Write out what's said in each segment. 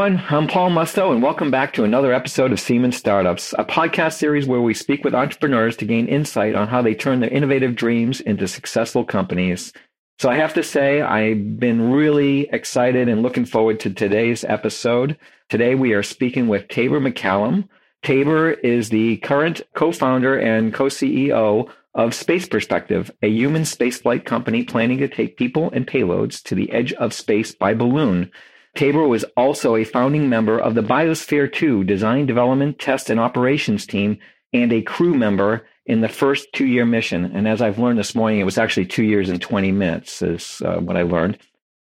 everyone. I'm Paul Musto, and welcome back to another episode of Siemens Startups, a podcast series where we speak with entrepreneurs to gain insight on how they turn their innovative dreams into successful companies. So I have to say, I've been really excited and looking forward to today's episode. Today we are speaking with Taber MacCallum. Taber is the current co-founder and co-CEO of Space Perspective, a human spaceflight company planning to take people and payloads to the edge of space by balloon. Taber was also a founding member of the Biosphere 2 design, development, test, and operations team and a crew member in the first two year mission. And as I've learned this morning, it was actually two years and 20 minutes, is uh, what I learned.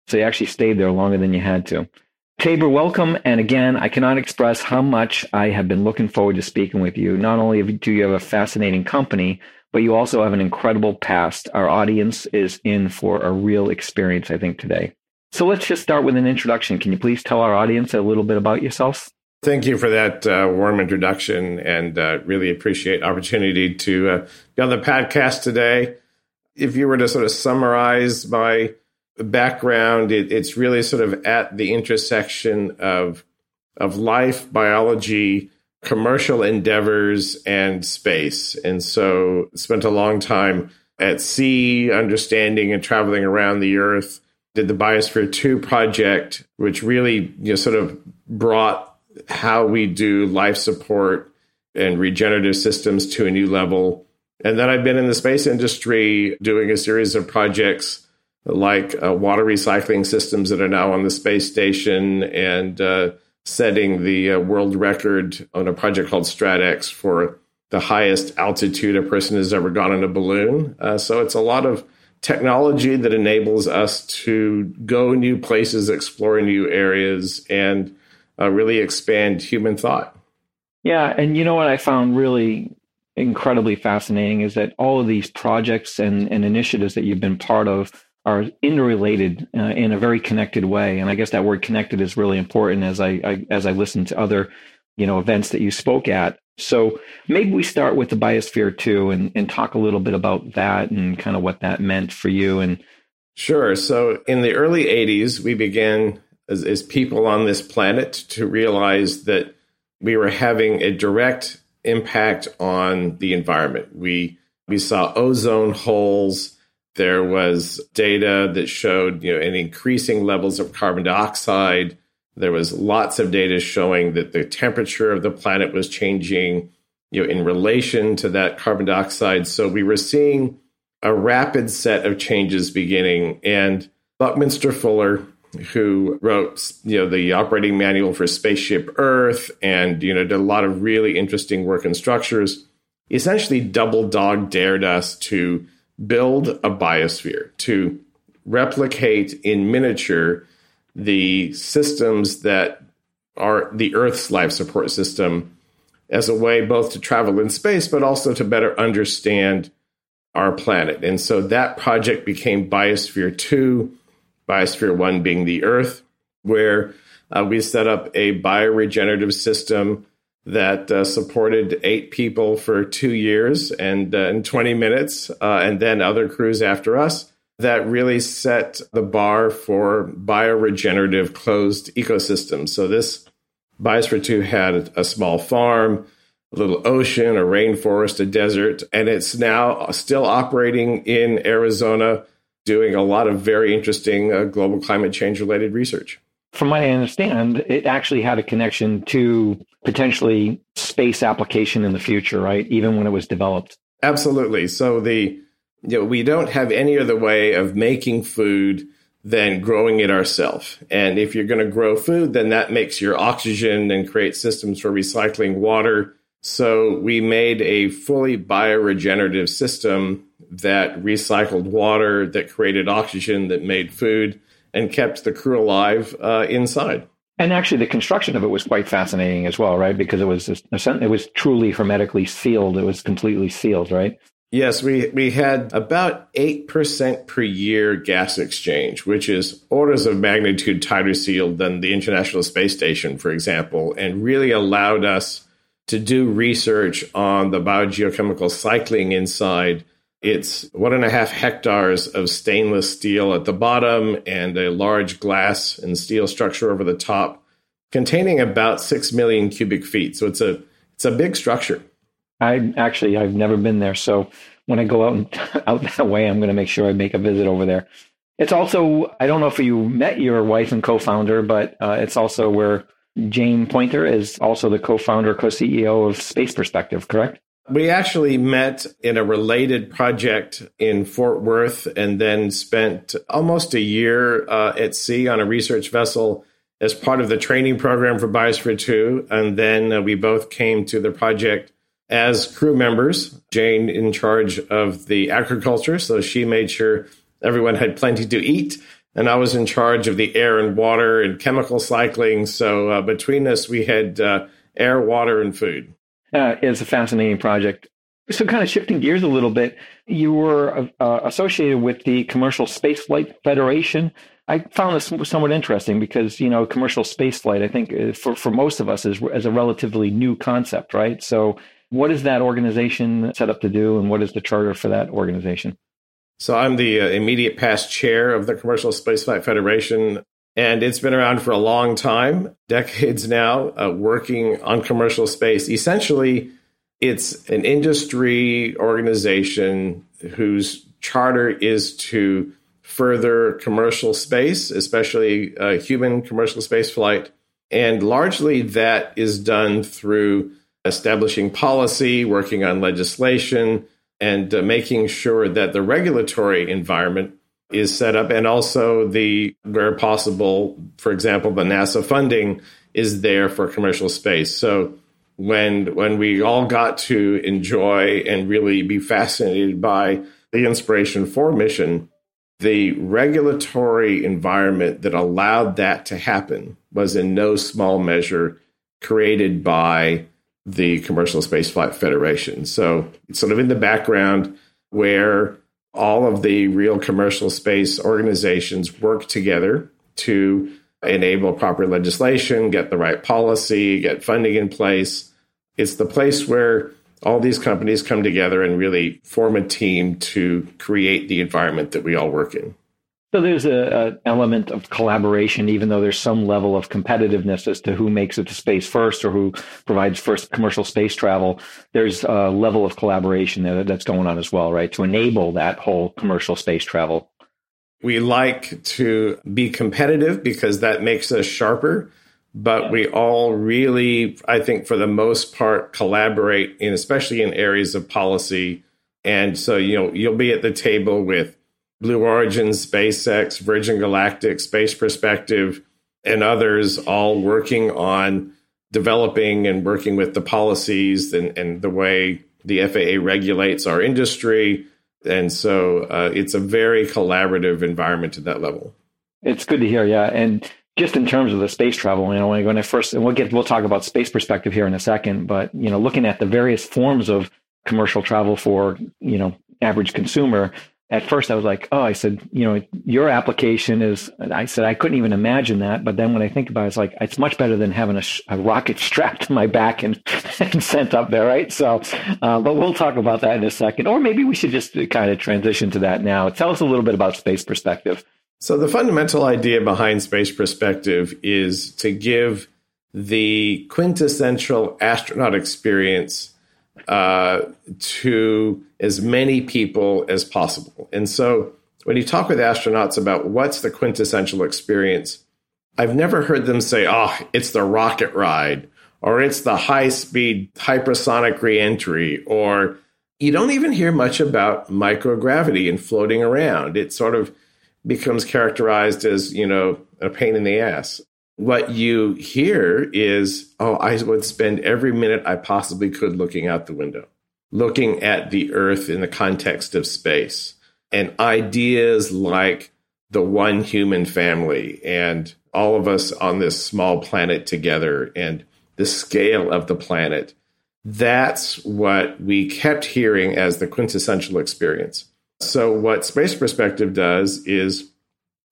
So you actually stayed there longer than you had to. Taber, welcome. And again, I cannot express how much I have been looking forward to speaking with you. Not only do you have a fascinating company, but you also have an incredible past. Our audience is in for a real experience, I think, today. So let's just start with an introduction. Can you please tell our audience a little bit about yourself? Thank you for that uh, warm introduction and uh, really appreciate opportunity to uh, be on the podcast today. If you were to sort of summarize my background, it, it's really sort of at the intersection of of life, biology, commercial endeavors, and space. And so spent a long time at sea, understanding and traveling around the earth did the Biosphere 2 project, which really you know, sort of brought how we do life support and regenerative systems to a new level. And then I've been in the space industry doing a series of projects like uh, water recycling systems that are now on the space station and uh, setting the uh, world record on a project called StratEx for the highest altitude a person has ever gone in a balloon. Uh, so it's a lot of technology that enables us to go new places, explore new areas, and uh, really expand human thought. Yeah, and you know what I found really incredibly fascinating is that all of these projects and, and initiatives that you've been part of are interrelated uh, in a very connected way. And I guess that word connected is really important as I, I as I listen to other you know events that you spoke at so maybe we start with the Biosphere 2 and, and talk a little bit about that and kind of what that meant for you. And sure. So in the early 80s, we began as, as people on this planet to realize that we were having a direct impact on the environment. We we saw ozone holes. There was data that showed you know an increasing levels of carbon dioxide there was lots of data showing that the temperature of the planet was changing, you know, in relation to that carbon dioxide. So we were seeing a rapid set of changes beginning. And Buckminster Fuller, who wrote, you know, the operating manual for Spaceship Earth, and you know, did a lot of really interesting work in structures, essentially double dog dared us to build a biosphere to replicate in miniature the systems that are the Earth's life support system as a way both to travel in space, but also to better understand our planet. And so that project became Biosphere 2, Biosphere 1 being the Earth, where uh, we set up a bioregenerative system that uh, supported eight people for two years and, uh, and 20 minutes, uh, and then other crews after us that really set the bar for bioregenerative closed ecosystems. So this Biosphere 2 had a small farm, a little ocean, a rainforest, a desert, and it's now still operating in Arizona, doing a lot of very interesting uh, global climate change related research. From what I understand, it actually had a connection to potentially space application in the future, right? Even when it was developed. Absolutely. So the you know, we don't have any other way of making food than growing it ourselves. And if you're going to grow food, then that makes your oxygen and create systems for recycling water. So we made a fully bioregenerative system that recycled water, that created oxygen, that made food, and kept the crew alive uh, inside. And actually, the construction of it was quite fascinating as well, right? Because it was it was truly hermetically sealed. It was completely sealed, right? Yes, we, we had about 8% per year gas exchange, which is orders of magnitude tighter sealed than the International Space Station, for example, and really allowed us to do research on the biogeochemical cycling inside. It's one and a half hectares of stainless steel at the bottom and a large glass and steel structure over the top. containing about 6 million cubic feet. So it's a it's a big structure. I actually I've never been there, so when I go out and out that way, I'm going to make sure I make a visit over there. It's also I don't know if you met your wife and co-founder, but uh, it's also where Jane Poynter is also the co-founder, co-CEO of Space Perspective, correct? We actually met in a related project in Fort Worth and then spent almost a year uh, at sea on a research vessel as part of the training program for Biosphere 2. And then uh, we both came to the project as crew members. Jane in charge of the agriculture, so she made sure everyone had plenty to eat. And I was in charge of the air and water and chemical cycling. So uh, between us, we had uh, air, water, and food. Uh, it's a fascinating project. So, kind of shifting gears a little bit, you were uh, associated with the Commercial Spaceflight Federation. I found this somewhat interesting because you know commercial spaceflight, I think uh, for for most of us is is a relatively new concept, right? So, what is that organization set up to do, and what is the charter for that organization? So, I'm the uh, immediate past chair of the Commercial Spaceflight Federation and it's been around for a long time, decades now, uh, working on commercial space. Essentially, it's an industry organization whose charter is to further commercial space, especially uh, human commercial space flight. And largely that is done through establishing policy, working on legislation, and uh, making sure that the regulatory environment is set up and also the where possible for example the nasa funding is there for commercial space. So when when we all got to enjoy and really be fascinated by the Inspiration4 mission the regulatory environment that allowed that to happen was in no small measure created by the commercial spaceflight federation so it's sort of in the background where all of the real commercial space organizations work together to enable proper legislation, get the right policy, get funding in place. It's the place where all these companies come together and really form a team to create the environment that we all work in. So there's a, element of collaboration, even though there's some level of competitiveness as to who makes it to space first or who provides first commercial space travel. There's a level of collaboration there that's going on as well, right? To enable that whole commercial space travel. We like to be competitive because that makes us sharper, but we all really, I think, for the most part, collaborate in, especially in areas of policy. And so, you know, you'll be at the table with Blue Origin, SpaceX, Virgin Galactic, Space Perspective, and others all working on developing and working with the policies and, and the way the FAA regulates our industry. And so uh, it's a very collaborative environment at that level. It's good to hear, yeah. And just in terms of the space travel, you know, when I first, and we'll get, we'll talk about space perspective here in a second, but, you know, looking at the various forms of commercial travel for, you know, average consumer, at first I was like, oh, I said, you know, your application is, I said, I couldn't even imagine that. But then when I think about it, it's like, it's much better than having a, a rocket strapped to my back and, and sent up there, right? So, uh, but we'll talk about that in a second. Or maybe we should just kind of transition to that now. Tell us a little bit about space perspective. So, the fundamental idea behind space perspective is to give the quintessential astronaut experience uh, to as many people as possible. And so when you talk with astronauts about what's the quintessential experience, I've never heard them say, oh, it's the rocket ride, or it's the high speed hypersonic reentry, or you don't even hear much about microgravity and floating around. It sort of becomes characterized as, you know, a pain in the ass what you hear is, oh, I would spend every minute I possibly could looking out the window, looking at the earth in the context of space. And ideas like the one human family and all of us on this small planet together and the scale of the planet. That's what we kept hearing as the quintessential experience. So, what Space Perspective does is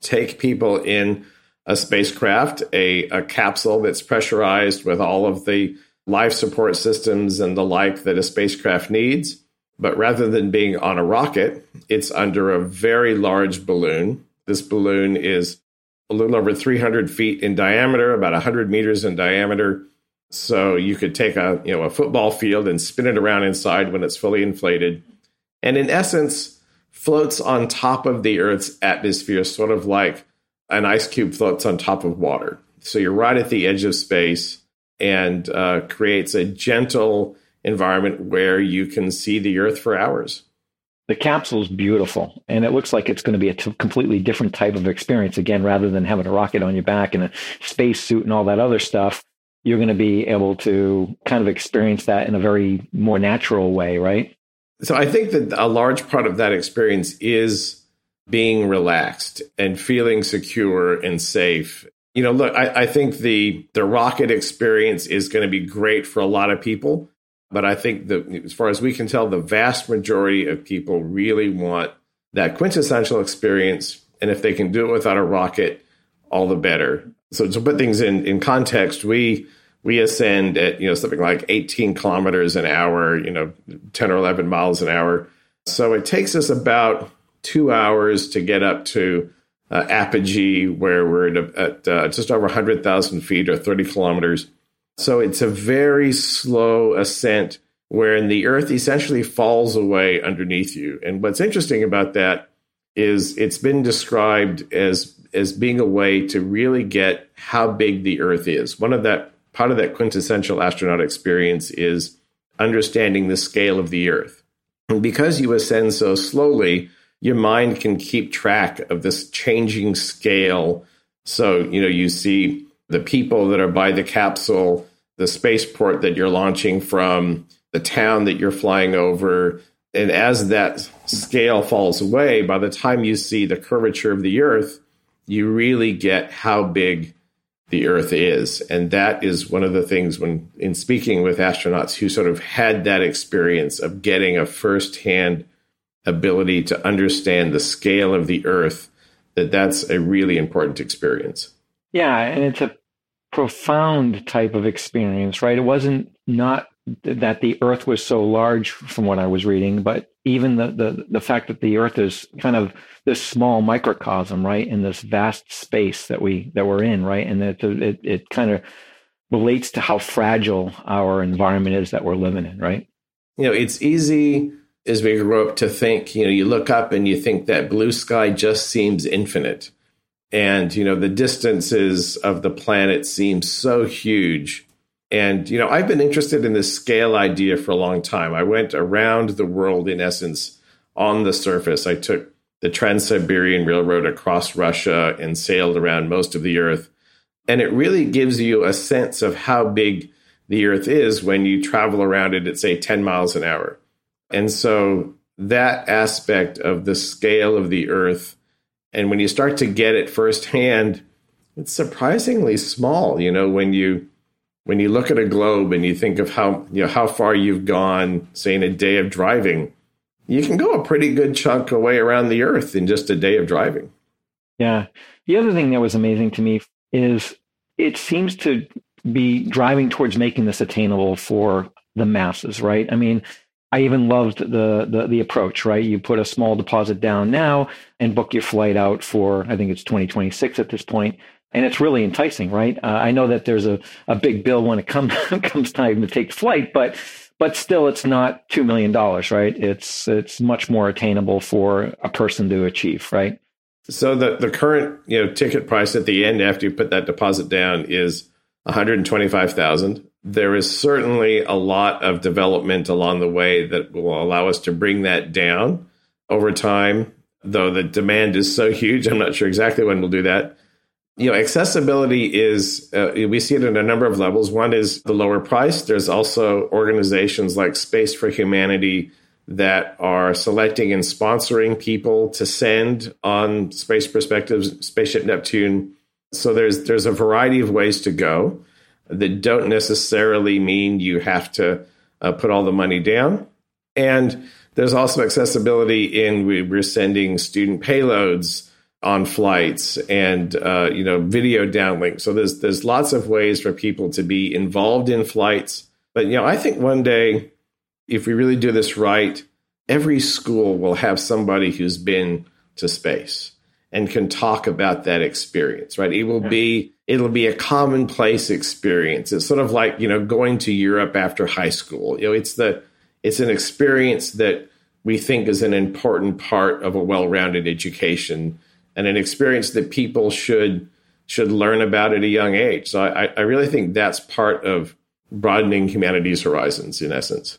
take people in a spacecraft, a, a capsule that's pressurized with all of the life support systems and the like that a spacecraft needs. But rather than being on a rocket, it's under a very large balloon. This balloon is a little over 300 feet in diameter, about 100 meters in diameter. So you could take a you know a football field and spin it around inside when it's fully inflated, and in essence floats on top of the Earth's atmosphere, sort of like an ice cube floats on top of water. So you're right at the edge of space and uh, creates a gentle environment where you can see the Earth for hours. The capsule is beautiful, and it looks like it's going to be a t- completely different type of experience. Again, rather than having a rocket on your back and a space suit and all that other stuff, you're going to be able to kind of experience that in a very more natural way, right? So I think that a large part of that experience is being relaxed and feeling secure and safe. You know, look, I, I think the the rocket experience is going to be great for a lot of people, but I think that as far as we can tell, the vast majority of people really want that quintessential experience. And if they can do it without a rocket, all the better. So to put things in, in context, we we ascend at you know something like 18 kilometers an hour, you know, 10 or 11 miles an hour. So it takes us about two hours to get up to uh, apogee, where we're at, at uh, just over 100,000 feet or 30 kilometers. So it's a very slow ascent wherein the earth essentially falls away underneath you. And what's interesting about that is it's been described as as being a way to really get how big the earth is. One of that part of that quintessential astronaut experience is understanding the scale of the earth. And because you ascend so slowly, your mind can keep track of this changing scale. So, you know, you see the people that are by the capsule, the spaceport that you're launching from, the town that you're flying over. And as that scale falls away, by the time you see the curvature of the Earth, you really get how big the Earth is. And that is one of the things when, in speaking with astronauts who sort of had that experience of getting a firsthand ability to understand the scale of the Earth, that that's a really important experience. Yeah, and it's a profound type of experience, right? It wasn't not that the Earth was so large, from what I was reading, but even the the the fact that the Earth is kind of this small microcosm, right, in this vast space that we that we're in, right, and that it, it, it kind of relates to how fragile our environment is that we're living in, right? You know, it's easy as we grow up to think, you know, you look up and you think that blue sky just seems infinite. And, you know, the distances of the planet seem so huge. And, you know, I've been interested in this scale idea for a long time. I went around the world, in essence, on the surface. I took the Trans Siberian Railroad across Russia and sailed around most of the Earth. And it really gives you a sense of how big the Earth is when you travel around it at, say, 10 miles an hour. And so that aspect of the scale of the earth, and when you start to get it firsthand, it's surprisingly small. You know, when you when you look at a globe and you think of how you know how far you've gone, say in a day of driving, you can go a pretty good chunk away around the earth in just a day of driving. Yeah. The other thing that was amazing to me is it seems to be driving towards making this attainable for the masses, right? I mean, I even loved the, the, the approach, right? You put a small deposit down now and book your flight out for I think it's 2026 at this point, and it's really enticing, right? Uh, I know that there's a, a big bill when it comes comes time to take flight, but but still, it's not two million dollars, right? It's it's much more attainable for a person to achieve, right? So the the current you know ticket price at the end after you put that deposit down is one hundred twenty five thousand there is certainly a lot of development along the way that will allow us to bring that down over time, though the demand is so huge. I'm not sure exactly when we'll do that. You know, accessibility is, uh, we see it at a number of levels. One is the lower price. There's also organizations like Space for Humanity that are selecting and sponsoring people to send on Space Perspectives, Spaceship Neptune. So there's there's a variety of ways to go that don't necessarily mean you have to uh, put all the money down. And there's also accessibility in we, are sending student payloads on flights and uh, you know video downlink. So there's there's lots of ways for people to be involved in flights. But you know, I think one day, if we really do this right, every school will have somebody who's been to space. and can talk about that experience, right? It will yeah. be it'll be a commonplace experience. It's sort of like, you know, going to Europe after high school. You know, it's the it's an experience that we think is an important part of a well-rounded education and an experience that people should should learn about at a young age. So I, I really think that's part of broadening humanity's horizons in essence.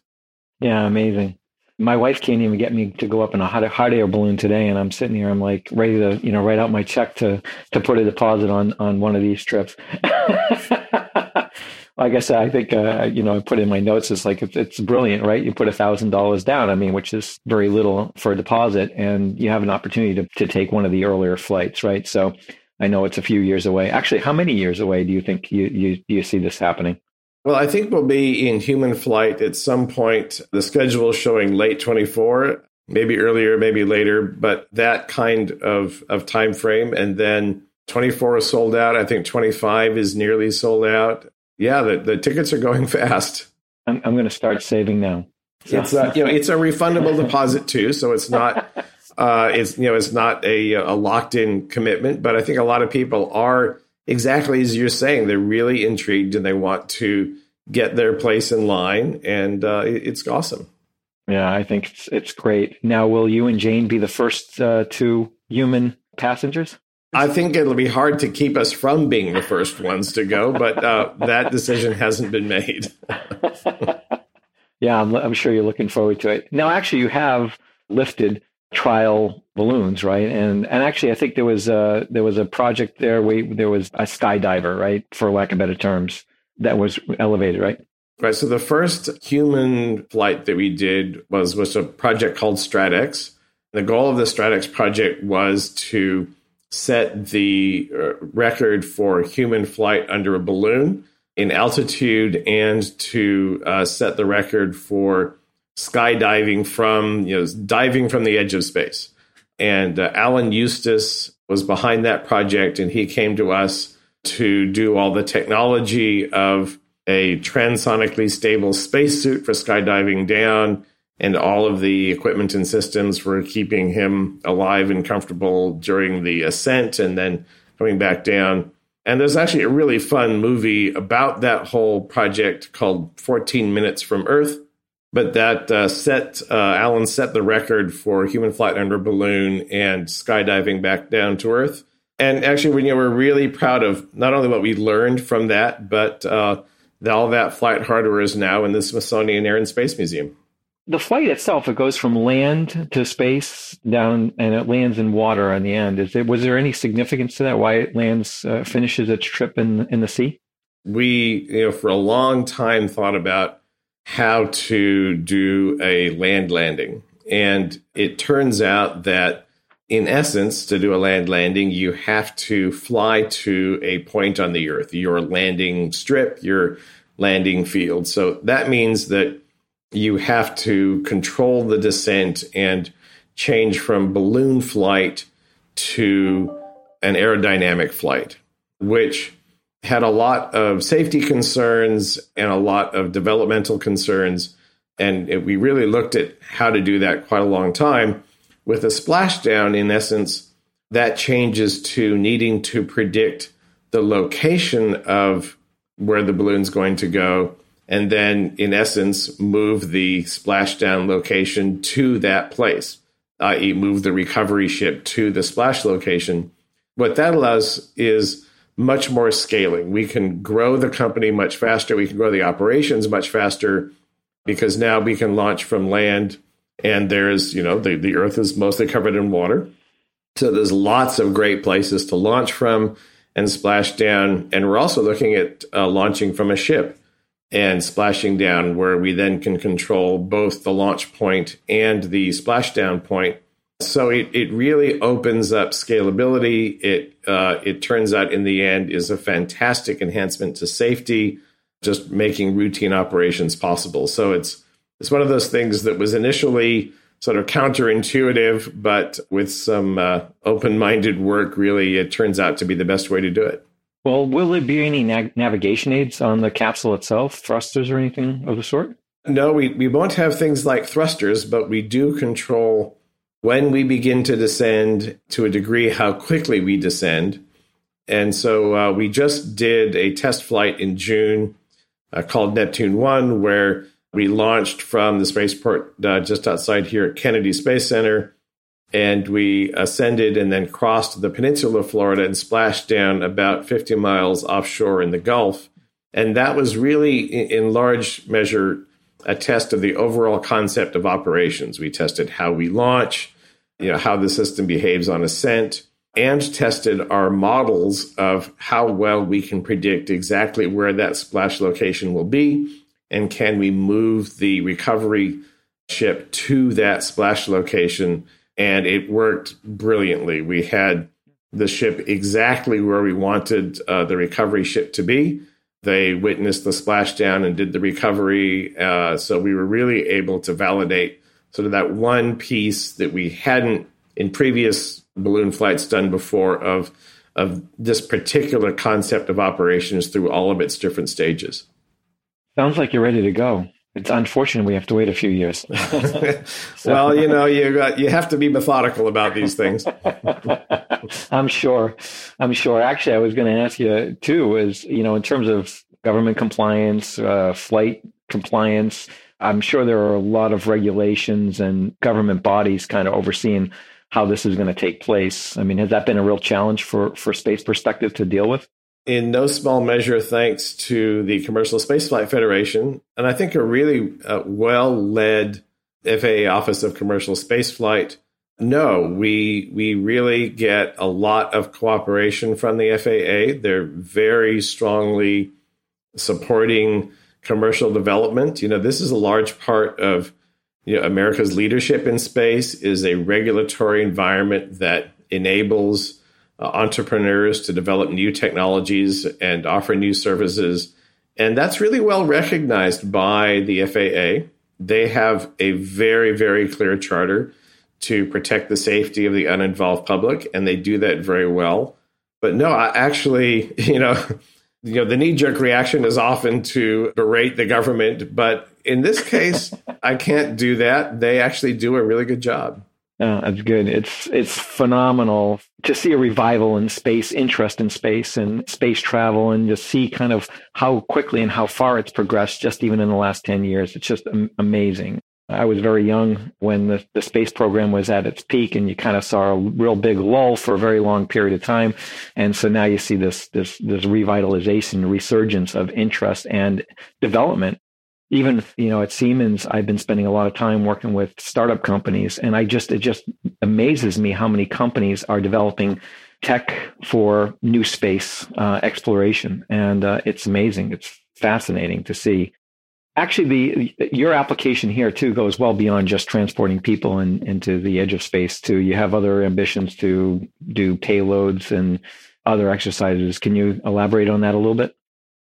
Yeah, amazing my wife can't even get me to go up in a hot, hot air balloon today, and I'm sitting here. I'm like ready to, you know, write out my check to to put a deposit on on one of these trips. like I said, I think uh, you know I put in my notes. It's like it's, it's brilliant, right? You put a thousand dollars down. I mean, which is very little for a deposit, and you have an opportunity to to take one of the earlier flights, right? So I know it's a few years away. Actually, how many years away do you think you you you see this happening? Well, I think we'll be in human flight at some point. The schedule is showing late 24, maybe earlier, maybe later, but that kind of, of time frame. And then 24 is sold out. I think 25 is nearly sold out. Yeah, the, the tickets are going fast. I'm, I'm going to start saving now. So. It's a, you know it's a refundable deposit too, so it's not uh, it's you know it's not a, a locked in commitment. But I think a lot of people are exactly as you're saying, they're really intrigued and they want to get their place in line, and uh, it's awesome. Yeah, I think it's, it's great. Now, will you and Jane be the first uh, two human passengers? I think it'll be hard to keep us from being the first ones to go, but uh, that decision hasn't been made. yeah, I'm, I'm sure you're looking forward to it. Now, actually, you have lifted trial balloons, right? And and actually, I think there was a there was a project there We there was a skydiver, right, for lack of better terms, that was elevated, right? Right. So the first human flight that we did was was a project called StratEx. The goal of the StratEx project was to set the uh, record for human flight under a balloon in altitude and to uh, set the record for skydiving from, you know, diving from the edge of space. And uh, Alan Eustace was behind that project, and he came to us to do all the technology of a transonically stable spacesuit for skydiving down and all of the equipment and systems for keeping him alive and comfortable during the ascent and then coming back down. And there's actually a really fun movie about that whole project called 14 Minutes from Earth but that uh, set uh, Alan set the record for human flight under balloon and skydiving back down to Earth. And actually, you know, we're really proud of not only what we learned from that, but uh, all that flight hardware is now in the Smithsonian Air and Space Museum. The flight itself, it goes from land to space down, and it lands in water on the end. Is there, was there any significance to that? Why it lands uh, finishes its trip in in the sea? We, you know, for a long time thought about how to do a land landing. And it turns out that, in essence, to do a land landing, you have to fly to a point on the earth, your landing strip, your landing field. So that means that you have to control the descent and change from balloon flight to an aerodynamic flight, which had a lot of safety concerns and a lot of developmental concerns. And it, we really looked at how to do that quite a long time. With a splashdown, in essence, that changes to needing to predict the location of where the balloon's going to go, and then, in essence, move the splashdown location to that place, i.e., move the recovery ship to the splash location. What that allows is much more scaling. We can grow the company much faster. We can grow the operations much faster because now we can launch from land and there's, you know, the, the earth is mostly covered in water. So there's lots of great places to launch from and splash down. And we're also looking at uh, launching from a ship and splashing down, where we then can control both the launch point and the splashdown point so it, it really opens up scalability. It uh, it turns out in the end is a fantastic enhancement to safety, just making routine operations possible. So it's it's one of those things that was initially sort of counterintuitive, but with some uh, open minded work, really it turns out to be the best way to do it. Well, will there be any na- navigation aids on the capsule itself, thrusters or anything of the sort? No, we, we won't have things like thrusters, but we do control when we begin to descend, to a degree, how quickly we descend. And so uh, we just did a test flight in June uh, called Neptune 1, where we launched from the spaceport uh, just outside here at Kennedy Space Center. And we ascended and then crossed the peninsula of Florida and splashed down about 50 miles offshore in the Gulf. And that was really, in large measure, a test of the overall concept of operations. We tested how we launch, you know, how the system behaves on ascent, and tested our models of how well we can predict exactly where that splash location will be and can we move the recovery ship to that splash location. And it worked brilliantly. We had the ship exactly where we wanted uh, the recovery ship to be they witnessed the splashdown and did the recovery uh, so we were really able to validate sort of that one piece that we hadn't in previous balloon flights done before of of this particular concept of operations through all of its different stages. Sounds like you're ready to go. It's unfortunate we have to wait a few years. so. Well, you know, you got, you have to be methodical about these things. I'm sure. I'm sure. Actually, I was going to ask you too. Is you know, in terms of government compliance, uh, flight compliance, I'm sure there are a lot of regulations and government bodies kind of overseeing how this is going to take place. I mean, has that been a real challenge for for space perspective to deal with? In no small measure, thanks to the Commercial Spaceflight Federation, and I think a really uh, well led FAA Office of Commercial Spaceflight. No, we we really get a lot of cooperation from the FAA. They're very strongly supporting commercial development. You know, this is a large part of you know, America's leadership in space is a regulatory environment that enables Uh, entrepreneurs to develop new technologies and offer new services. And that's really well recognized by the FAA. They have a very, very clear charter to protect the safety of the uninvolved public, and they do that very well. But no, I actually, you know, you know, the knee jerk reaction is often to berate the government, but in this case, I can't do that. They actually do a really good job. Oh, that's good. It's it's phenomenal to see a revival in space, interest in space and space travel, and just see kind of how quickly and how far it's progressed just even in the last ten years. It's just amazing. I was very young when the, the space program was at its peak, and you kind of saw a real big lull for a very long period of time. And so now you see this this this revitalization, resurgence of interest and development. Even you know at Siemens, I've been spending a lot of time working with startup companies, and I just it just amazes me how many companies are developing tech for new space uh, exploration, and uh, it's amazing. It's fascinating to see. Actually the your application here too goes well beyond just transporting people in, into the edge of space too. You have other ambitions to do payloads and other exercises. Can you elaborate on that a little bit?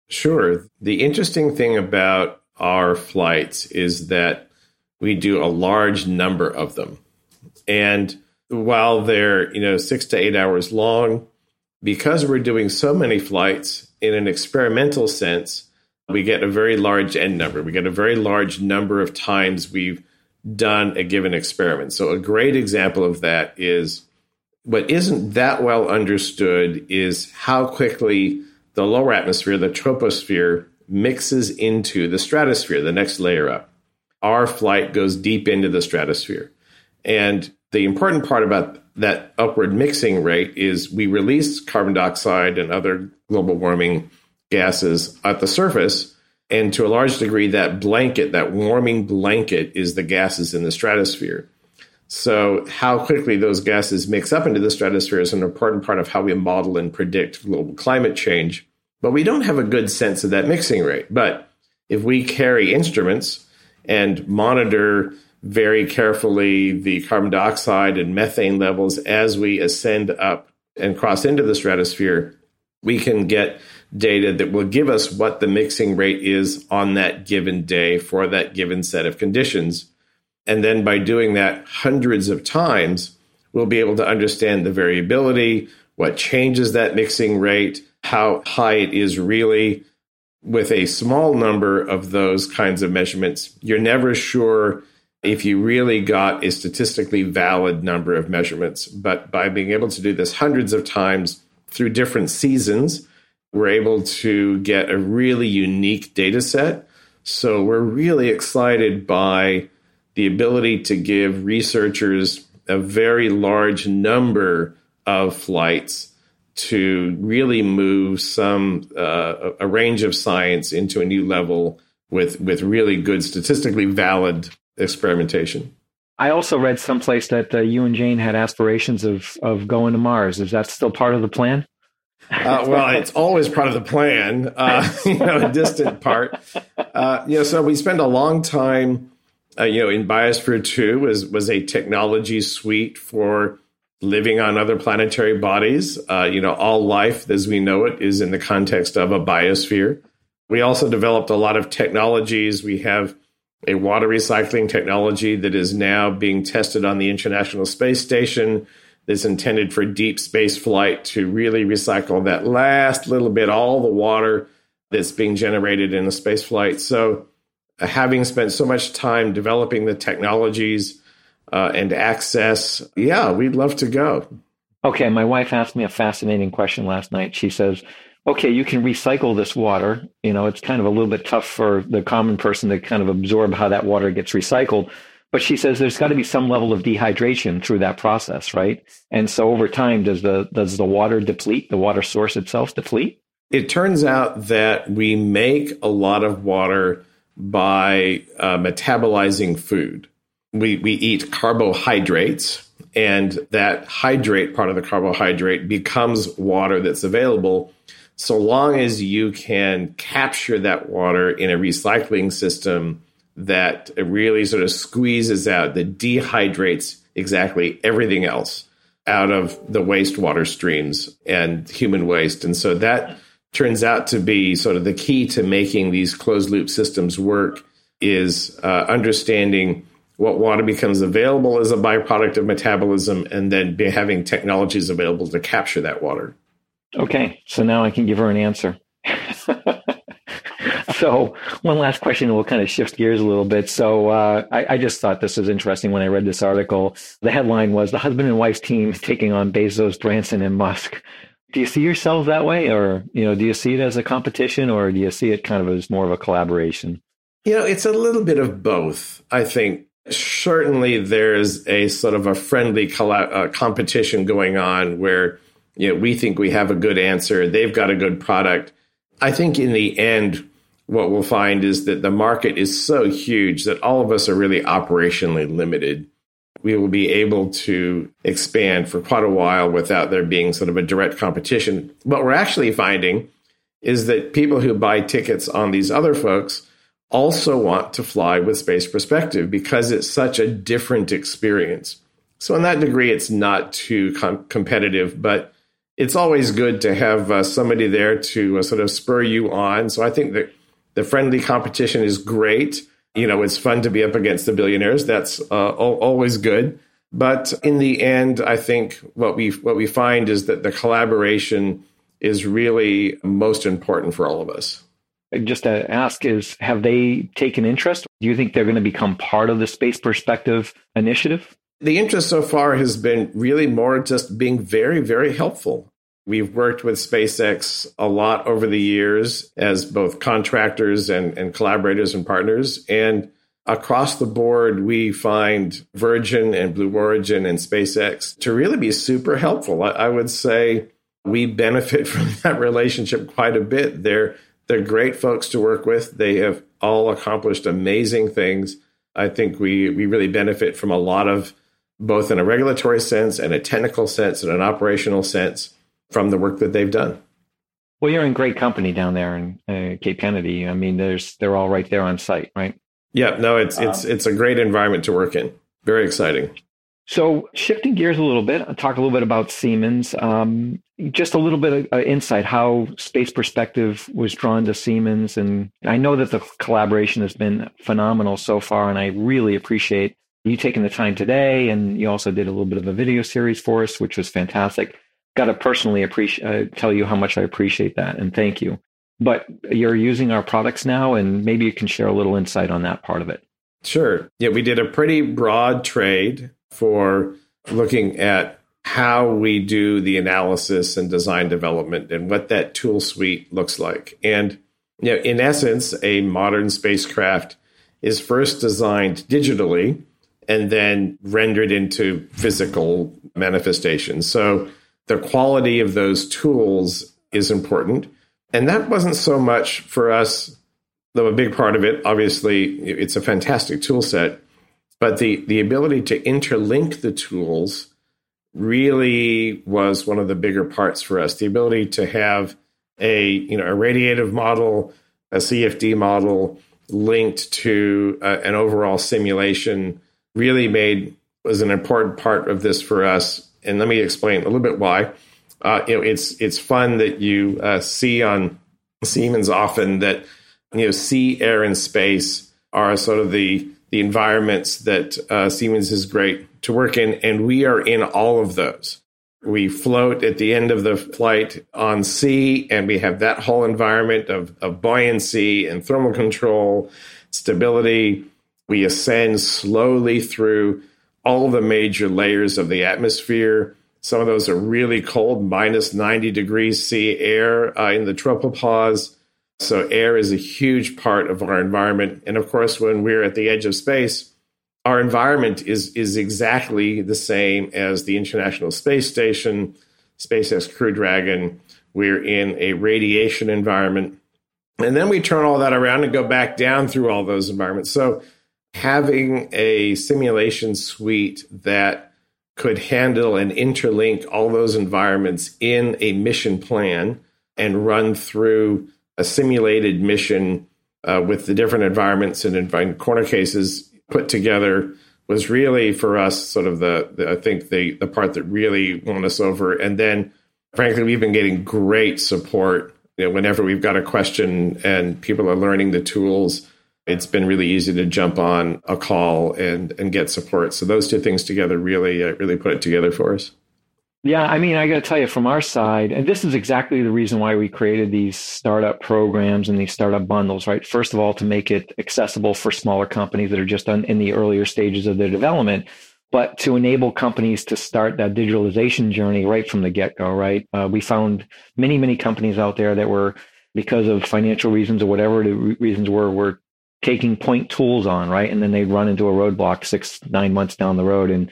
Sure. The interesting thing about our flights is that we do a large number of them and while they're you know six to eight hours long because we're doing so many flights in an experimental sense we get a very large n number. We get a very large number of times we've done a given experiment. So, a great example of that is what isn't that well understood is how quickly the lower atmosphere, the troposphere, mixes into the stratosphere, the next layer up. Our flight goes deep into the stratosphere. And the important part about that upward mixing rate is we release carbon dioxide and other global warming gases at the surface. And to a large degree, that blanket, that warming blanket, is the gases in the stratosphere. So, how quickly those gases mix up into the stratosphere is an important part of how we model and predict global climate change. But we don't have a good sense of that mixing rate. But if we carry instruments and monitor very carefully the carbon dioxide and methane levels as we ascend up and cross into the stratosphere, we can get data that will give us what the mixing rate is on that given day for that given set of conditions. And then by doing that hundreds of times, we'll be able to understand the variability, what changes that mixing rate, how high it is really. With a small number of those kinds of measurements, you're never sure if you really got a statistically valid number of measurements. But by being able to do this hundreds of times through different seasons, we're able to get a really unique data set. So we're really excited by the ability to give researchers a very large number of flights to really move some uh, a range of science into a new level with with really good statistically valid experimentation. I also read someplace that uh, you and Jane had aspirations of of going to Mars. Is that still part of the plan? uh, well, it's always part of the plan, uh, you know, a distant part. Uh, you know, so we spend a long time, uh, you know, in Biosphere 2 was, was a technology suite for living on other planetary bodies. Uh, you know, all life as we know it is in the context of a biosphere. We also developed a lot of technologies. We have a water recycling technology that is now being tested on the International Space Station that's intended for deep space flight to really recycle that last little bit, all the water that's being generated in a space flight. So, uh, having spent so much time developing the technologies uh, and access, yeah, we'd love to go. Okay, my wife asked me a fascinating question last night. She says, okay, you can recycle this water. You know, it's kind of a little bit tough for the common person to kind of absorb how that water gets recycled. But she says there's got to be some level of dehydration through that process, right? And so over time, does the does the water deplete? The water source itself deplete? It turns out that we make a lot of water by uh, metabolizing food. We we eat carbohydrates, and that hydrate part of the carbohydrate becomes water that's available so long as you can capture that water in a recycling system that really sort of squeezes out, that dehydrates exactly everything else out of the wastewater streams and human waste. And so that turns out to be sort of the key to making these closed loop systems work is uh, understanding what water becomes available as a byproduct of metabolism and then having technologies available to capture that water. Okay, so now I can give her an answer. so one last question we'll kind of shift gears a little bit. So uh, I, I, just thought this was interesting when i read this article. The headline was the husband and wife team taking on bezos branson and musk. Do you see yourselves that way or you know do you see it as a competition or do you see it kind of as more of a collaboration? You know it's a little bit of both i think certainly there's a sort of a friendly uh, competition going on where you know, we think we have a good answer. They've got a good product. I think in the end, what we'll find is that the market is so huge that all of us are really operationally limited. We will be able to expand for quite a while without there being sort of a direct competition. What we're actually finding is that people who buy tickets on these other folks also want to fly with Space Perspective because it's such a different experience. So, in that degree, it's not too com- competitive, but it's always good to have uh, somebody there to uh, sort of spur you on. So I think that the friendly competition is great. You know, it's fun to be up against the billionaires. That's uh, always good. But in the end, I think what we what we find is that the collaboration is really most important for all of us. Just to ask is have they taken interest? Do you think they're going to become part of the Space Perspective initiative? The interest so far has been really more just being very, very helpful. We've worked with SpaceX a lot over the years as both contractors and, and collaborators and partners. And across the board, we find Virgin and Blue Origin and SpaceX to really be super helpful. I, I would say we benefit from that relationship quite a bit. They're they're great folks to work with. They have all accomplished amazing things. I think we we really benefit from a lot of both in a regulatory sense and a technical sense and an operational sense from the work that they've done. Well, you're in great company down there in uh, Cape Kennedy. I mean, there's they're all right there on site, right? Yeah, no, it's um, it's it's a great environment to work in. Very exciting. So, shifting gears a little bit, I'll talk a little bit about Siemens. Um, just a little bit of uh, insight how Space Perspective was drawn to Siemens, and I know that the collaboration has been phenomenal so far, and I really appreciate you taking the time today, and you also did a little bit of a video series for us, which was fantastic. Got to personally appreciate, uh, tell you how much I appreciate that, and thank you. But you're using our products now, and maybe you can share a little insight on that part of it. Sure. Yeah, we did a pretty broad trade for looking at how we do the analysis and design development and what that tool suite looks like. And you know, in essence, a modern spacecraft is first designed digitally and then rendered into physical manifestations. So the quality of those tools is important. And that wasn't so much for us, though a big part of it, obviously, it's a fantastic tool set, but the, the ability to interlink the tools really was one of the bigger parts for us. The ability to have a, you know, a radiative model, a CFD model linked to uh, an overall simulation really made was an important part of this for us. And let me explain a little bit why. Uh, you know, it's it's fun that you uh, see on Siemens often that you know sea, air, and space are sort of the the environments that uh, Siemens is great to work in, and we are in all of those. We float at the end of the flight on sea, and we have that whole environment of, of buoyancy and thermal control, stability. We ascend slowly through all the major layers of the atmosphere. Some of those are really cold, minus 90 degrees C air uh, in the tropopause. So, air is a huge part of our environment. And of course, when we're at the edge of space, our environment is, is exactly the same as the International Space Station, SpaceX Crew Dragon. We're in a radiation environment. And then we turn all that around and go back down through all those environments. So, having a simulation suite that could handle and interlink all those environments in a mission plan and run through a simulated mission uh, with the different environments and corner cases put together was really for us sort of the, the, I think the the part that really won us over. And then, frankly, we've been getting great support. You know, whenever we've got a question and people are learning the tools, it's been really easy to jump on a call and and get support. So those two things together really uh, really put it together for us. Yeah, I mean, I got to tell you from our side, and this is exactly the reason why we created these startup programs and these startup bundles, right? First of all, to make it accessible for smaller companies that are just in the earlier stages of their development, but to enable companies to start that digitalization journey right from the get go, right? Uh, we found many, many companies out there that were, because of financial reasons or whatever the reasons were, were taking point tools on, right? And then they'd run into a roadblock six, nine months down the road. And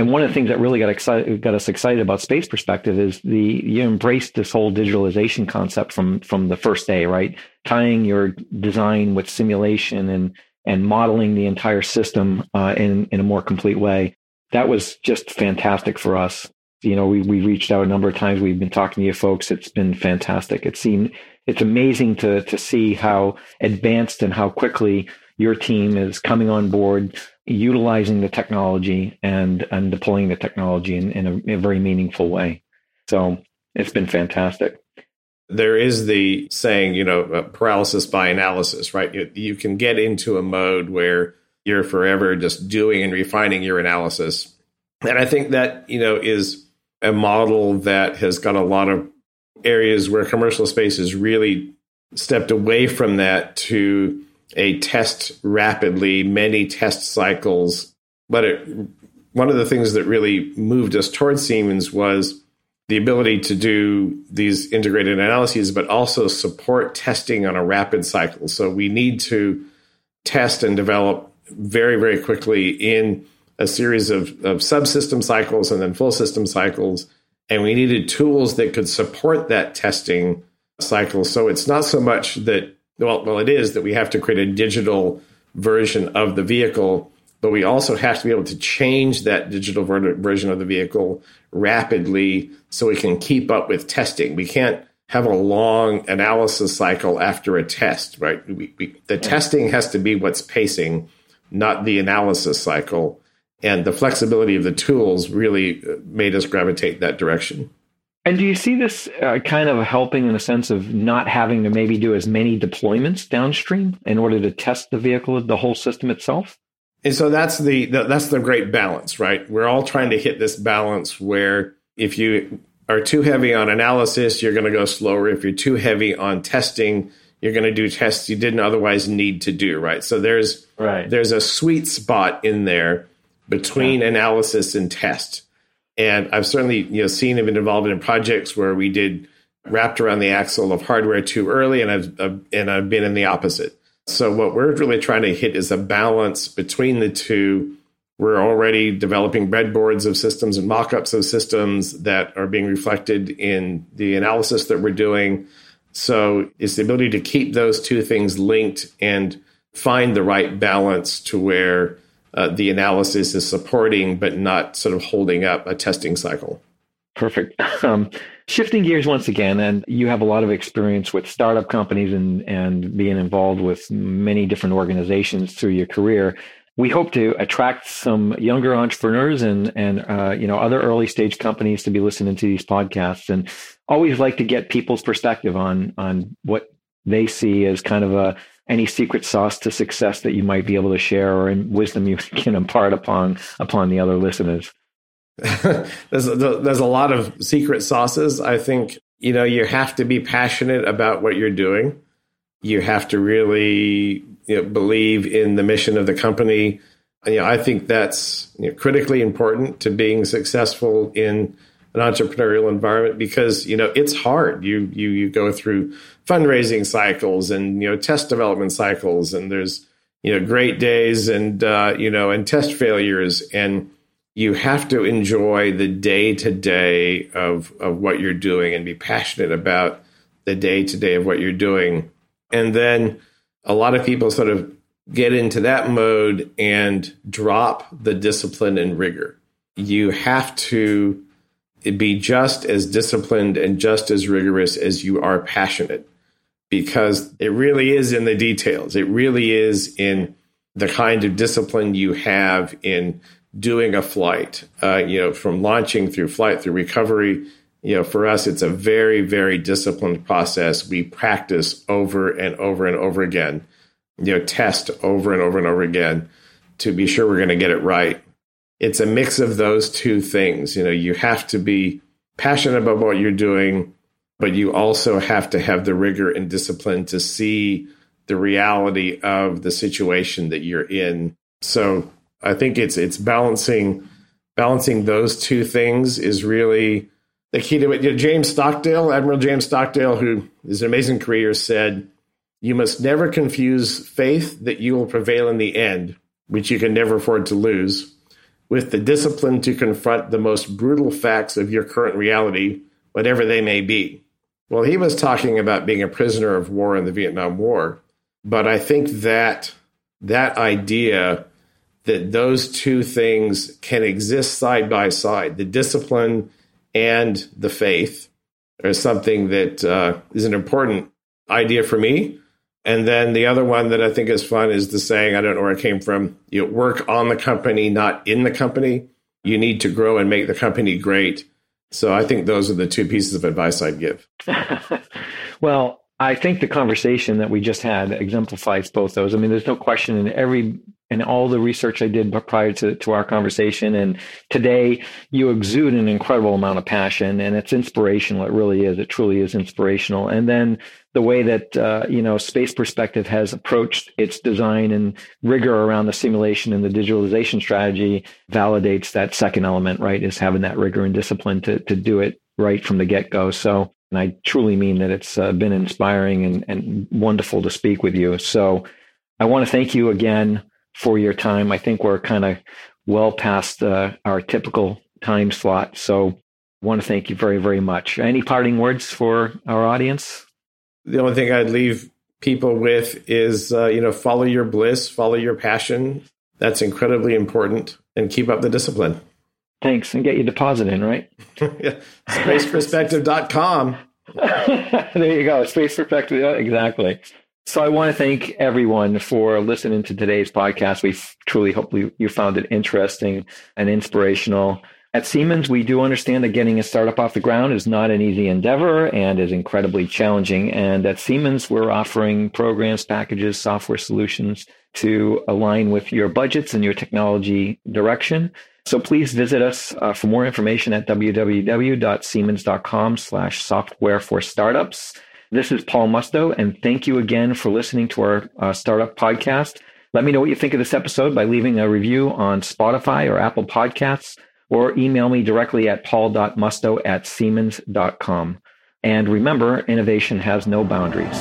and one of the things that really got excited, got us excited about space perspective is the you embraced this whole digitalization concept from from the first day, right? Tying your design with simulation and and modeling the entire system uh, in in a more complete way. That was just fantastic for us. You know, we we reached out a number of times. We've been talking to you folks. It's been fantastic. It seemed it's amazing to to see how advanced and how quickly your team is coming on board, utilizing the technology and and deploying the technology in, in, a, in a very meaningful way. So it's been fantastic. There is the saying, you know, uh, paralysis by analysis, right? You, you can get into a mode where you're forever just doing and refining your analysis. And I think that, you know, is a model that has got a lot of areas where commercial space has really stepped away from that to a test rapidly, many test cycles. But it, one of the things that really moved us towards Siemens was the ability to do these integrated analyses, but also support testing on a rapid cycle. So we need to test and develop very, very quickly in a series of, of subsystem cycles and then full system cycles and we needed tools that could support that testing cycle. So it's not so much that, well, well, it is that we have to create a digital version of the vehicle, but we also have to be able to change that digital ver- version of the vehicle rapidly so we can keep up with testing. We can't have a long analysis cycle after a test, right? We, we, the testing has to be what's pacing, not the analysis cycle and the flexibility of the tools really uh, made us gravitate that direction. And do you see this uh, kind of helping in the sense of not having to maybe do as many deployments downstream in order to test the vehicle, the whole system itself? And so that's the, the that's the great balance, right? We're all trying to hit this balance where if you are too heavy on analysis, you're going to go slower. If you're too heavy on testing, you're going to do tests you didn't otherwise need to do, right? So there's right. there's a sweet spot in there between yeah. analysis and test. And I've certainly you know seen and been involved in projects where we did wrapped around the axle of hardware too early, and I've uh, and I've been in the opposite. So what we're really trying to hit is a balance between the two. We're already developing breadboards of systems and mock-ups of systems that are being reflected in the analysis that we're doing. So it's the ability to keep those two things linked and find the right balance to where uh, the analysis is supporting but not sort of holding up a testing cycle. Perfect. Um, shifting gears once again, and you have a lot of experience with startup companies and, and being involved with many different organizations through your career. We hope to attract some younger entrepreneurs and and uh, you know other early stage companies to be listening to these podcasts, and always like to get people's perspective on on what they see as kind of a any secret sauce to success that you might be able to share or wisdom you can impart upon upon the other listeners. there's there's a lot of secret sauces. I think you know you have to be passionate about what you're doing. You have to really you know, believe in the mission of the company. And, you know, I think that's you know, critically important to being successful in an entrepreneurial environment because you know it's hard. You you you go through fundraising cycles and you know test development cycles, and there's you know great days and uh, you know and test failures and you have to enjoy the day to day of of what you're doing and be passionate about the day to day of what you're doing. And then a lot of people sort of get into that mode and drop the discipline and rigor. You have to be just as disciplined and just as rigorous as you are passionate because it really is in the details. It really is in the kind of discipline you have in doing a flight, uh, you know, from launching through flight through recovery. You know, for us, it's a very, very disciplined process. We practice over and over and over again, you know, test over and over and over again to be sure we're going to get it right. It's a mix of those two things. You know, you have to be passionate about what you're doing, but you also have to have the rigor and discipline to see the reality of the situation that you're in. So I think it's it's balancing balancing those two things is really the key to it. You know, James Stockdale, Admiral James Stockdale, who is an amazing career, said, "You must never confuse faith that you will prevail in the end, which you can never afford to lose, with the discipline to confront the most brutal facts of your current reality, whatever they may be." Well, he was talking about being a prisoner of war in the Vietnam War, but I think that that idea that those two things can exist side by side the discipline and the faith, is something that uh, is an important idea for me. And then the other one that I think is fun is the saying, I don't know where it came from, you know, work on the company, not in the company. You need to grow and make the company great. So I think those are the two pieces of advice I'd give. well, I think the conversation that we just had exemplifies both those. I mean, there's no question in every and all the research I did prior to, to our conversation. And today you exude an incredible amount of passion and it's inspirational. It really is. It truly is inspirational. And then the way that, uh, you know, Space Perspective has approached its design and rigor around the simulation and the digitalization strategy validates that second element, right? Is having that rigor and discipline to, to do it right from the get go. So, and I truly mean that it's uh, been inspiring and, and wonderful to speak with you. So I want to thank you again for your time. I think we're kind of well past uh, our typical time slot. So I want to thank you very, very much. Any parting words for our audience? The only thing I'd leave people with is, uh, you know, follow your bliss, follow your passion. That's incredibly important and keep up the discipline. Thanks. And get your deposit in, right? yeah. Spaceperspective.com. there you go. Space Perspective. Exactly. So I want to thank everyone for listening to today's podcast. We truly hope you found it interesting and inspirational. At Siemens, we do understand that getting a startup off the ground is not an easy endeavor and is incredibly challenging. And at Siemens, we're offering programs, packages, software solutions to align with your budgets and your technology direction. So please visit us uh, for more information at www.siemens.com slash software for startups. This is Paul Musto, and thank you again for listening to our uh, startup podcast. Let me know what you think of this episode by leaving a review on Spotify or Apple Podcasts or email me directly at paul.musto at siemens.com. And remember, innovation has no boundaries.